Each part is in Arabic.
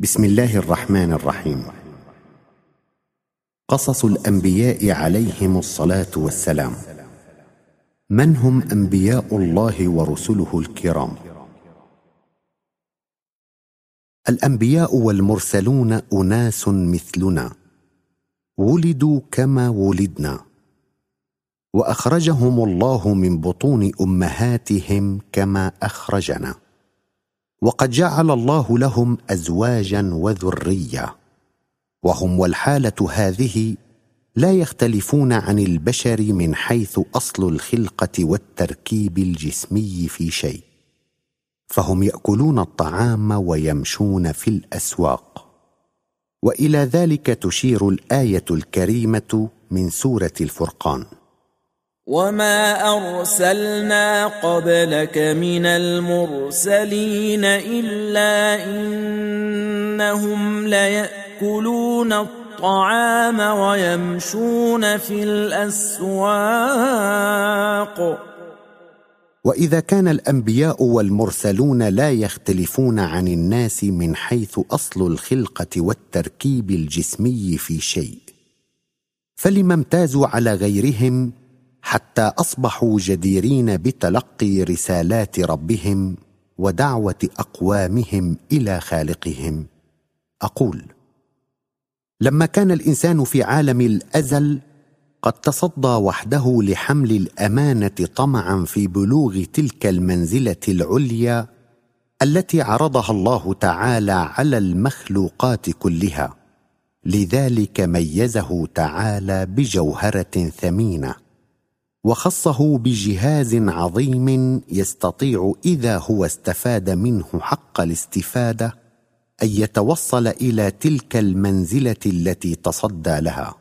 بسم الله الرحمن الرحيم. قصص الأنبياء عليهم الصلاة والسلام. من هم أنبياء الله ورسله الكرام؟ الأنبياء والمرسلون أناس مثلنا. ولدوا كما ولدنا. وأخرجهم الله من بطون أمهاتهم كما أخرجنا. وقد جعل الله لهم ازواجا وذرية وهم والحالة هذه لا يختلفون عن البشر من حيث أصل الخلقة والتركيب الجسمي في شيء فهم يأكلون الطعام ويمشون في الأسواق. وإلى ذلك تشير الآية الكريمة من سورة الفرقان. وما ارسلنا قبلك من المرسلين الا انهم لياكلون الطعام ويمشون في الاسواق. واذا كان الانبياء والمرسلون لا يختلفون عن الناس من حيث اصل الخلقه والتركيب الجسمي في شيء. فلم امتازوا على غيرهم حتى أصبحوا جديرين بتلقي رسالات ربهم ودعوة أقوامهم إلى خالقهم. أقول لما كان الإنسان في عالم الأزل قد تصدى وحده لحمل الأمانة طمعا في بلوغ تلك المنزلة العليا التي عرضها الله تعالى على المخلوقات كلها. لذلك ميزه تعالى بجوهرة ثمينة. وخصه بجهاز عظيم يستطيع إذا هو استفاد منه حق الاستفادة أن يتوصل إلى تلك المنزلة التي تصدى لها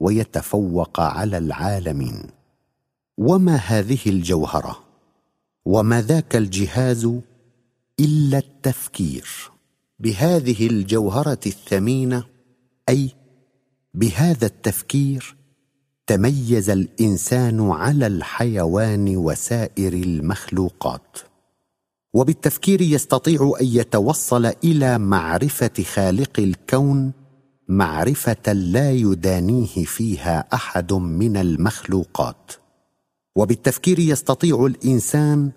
ويتفوق على العالمين. وما هذه الجوهرة؟ وما ذاك الجهاز إلا التفكير بهذه الجوهرة الثمينة؟ أي بهذا التفكير تميز الإنسان على الحيوان وسائر المخلوقات. وبالتفكير يستطيع أن يتوصل إلى معرفة خالق الكون معرفة لا يدانيه فيها أحد من المخلوقات. وبالتفكير يستطيع الإنسان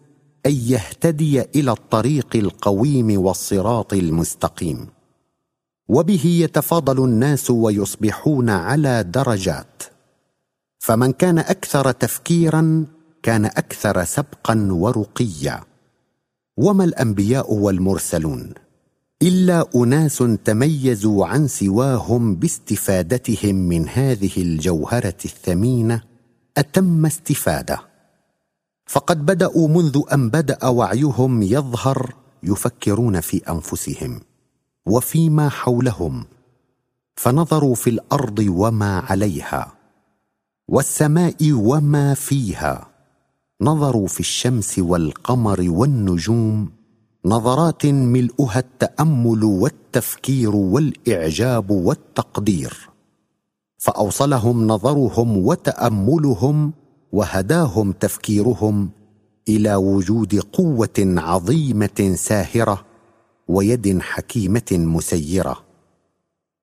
أن يهتدي إلى الطريق القويم والصراط المستقيم. وبه يتفاضل الناس ويصبحون على درجات. فمن كان أكثر تفكيرا كان أكثر سبقا ورقيا. وما الأنبياء والمرسلون؟ إلا أناس تميزوا عن سواهم باستفادتهم من هذه الجوهرة الثمينة أتم استفادة. فقد بدأوا منذ أن بدأ وعيهم يظهر يفكرون في أنفسهم وفيما حولهم فنظروا في الأرض وما عليها. والسماء وما فيها. نظروا في الشمس والقمر والنجوم. نظرات ملؤها التأمل والتفكير والإعجاب والتقدير. فأوصلهم نظرهم وتأملهم وهداهم تفكيرهم إلى وجود قوة عظيمة ساهرة ويد حكيمة مسيرة.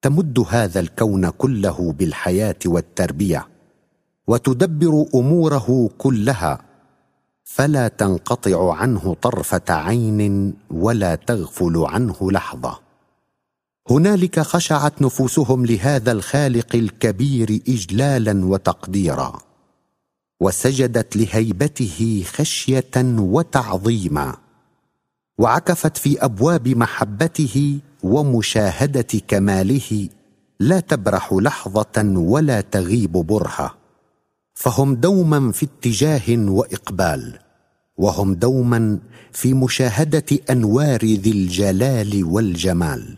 تمد هذا الكون كله بالحياة والتربية. وتدبر أموره كلها فلا تنقطع عنه طرفة عين ولا تغفل عنه لحظة. هنالك خشعت نفوسهم لهذا الخالق الكبير اجلالا وتقديرا وسجدت لهيبته خشية وتعظيما وعكفت في أبواب محبته ومشاهدة كماله لا تبرح لحظة ولا تغيب برهة. فهم دوما في اتجاه وإقبال وهم دوما في مشاهدة أنوار ذي الجلال والجمال.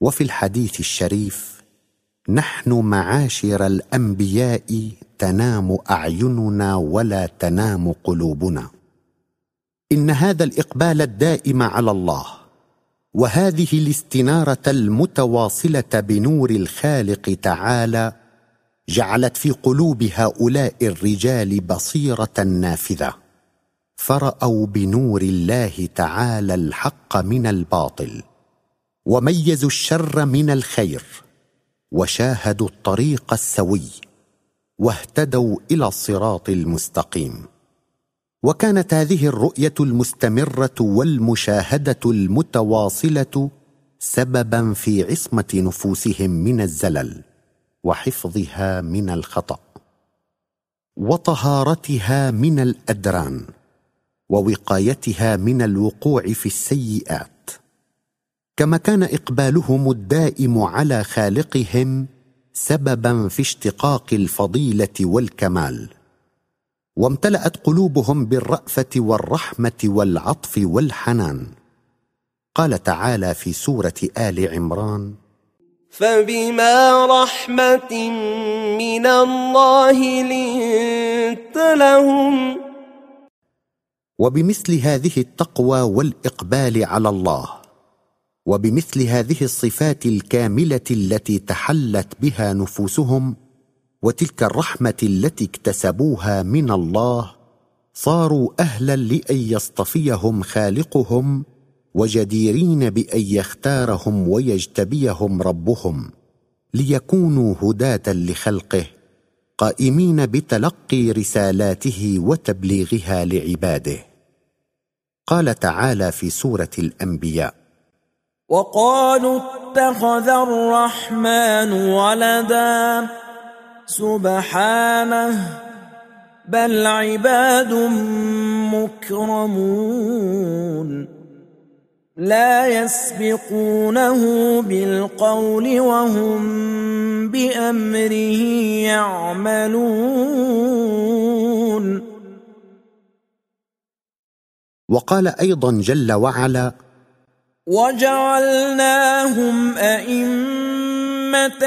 وفي الحديث الشريف نحن معاشر الأنبياء تنام أعيننا ولا تنام قلوبنا. إن هذا الإقبال الدائم على الله وهذه الاستنارة المتواصلة بنور الخالق تعالى جعلت في قلوب هؤلاء الرجال بصيرة نافذة. فرأوا بنور الله تعالى الحق من الباطل وميزوا الشر من الخير وشاهدوا الطريق السوي واهتدوا إلى الصراط المستقيم. وكانت هذه الرؤية المستمرة والمشاهدة المتواصلة سببا في عصمة نفوسهم من الزلل. وحفظها من الخطأ وطهارتها من الأدران ووقايتها من الوقوع في السيئات. كما كان إقبالهم الدائم على خالقهم سببا في اشتقاق الفضيلة والكمال. وامتلأت قلوبهم بالرأفة والرحمة والعطف والحنان. قال تعالى في سورة آل عمران فبما رحمة من الله لنت لهم. وبمثل هذه التقوى والإقبال على الله وبمثل هذه الصفات الكاملة التي تحلت بها نفوسهم وتلك الرحمة التي اكتسبوها من الله صاروا أهلا لأن يصطفيهم خالقهم وجديرين بأن يختارهم ويجتبيهم ربهم ليكونوا هداة لخلقه قائمين بتلقي رسالاته وتبليغها لعباده. قال تعالى في سورة الأنبياء وقالوا اتخذ الرحمن ولدا سبحانه بل عباد مكرمون. لا يسبقونه بالقول وهم بأمره يعملون. وقال أيضا جل وعلا وجعلناهم أئمة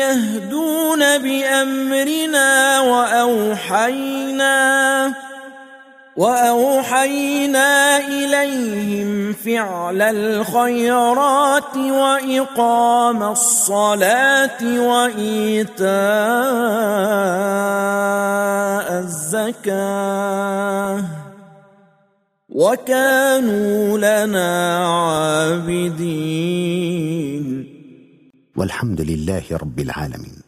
يهدون بأمرنا وأوحينا وأوحينا إليهم فعل الخيرات وإقام الصلاة وإيتاء الزكاة. وكانوا لنا عابدين. والحمد لله رب العالمين.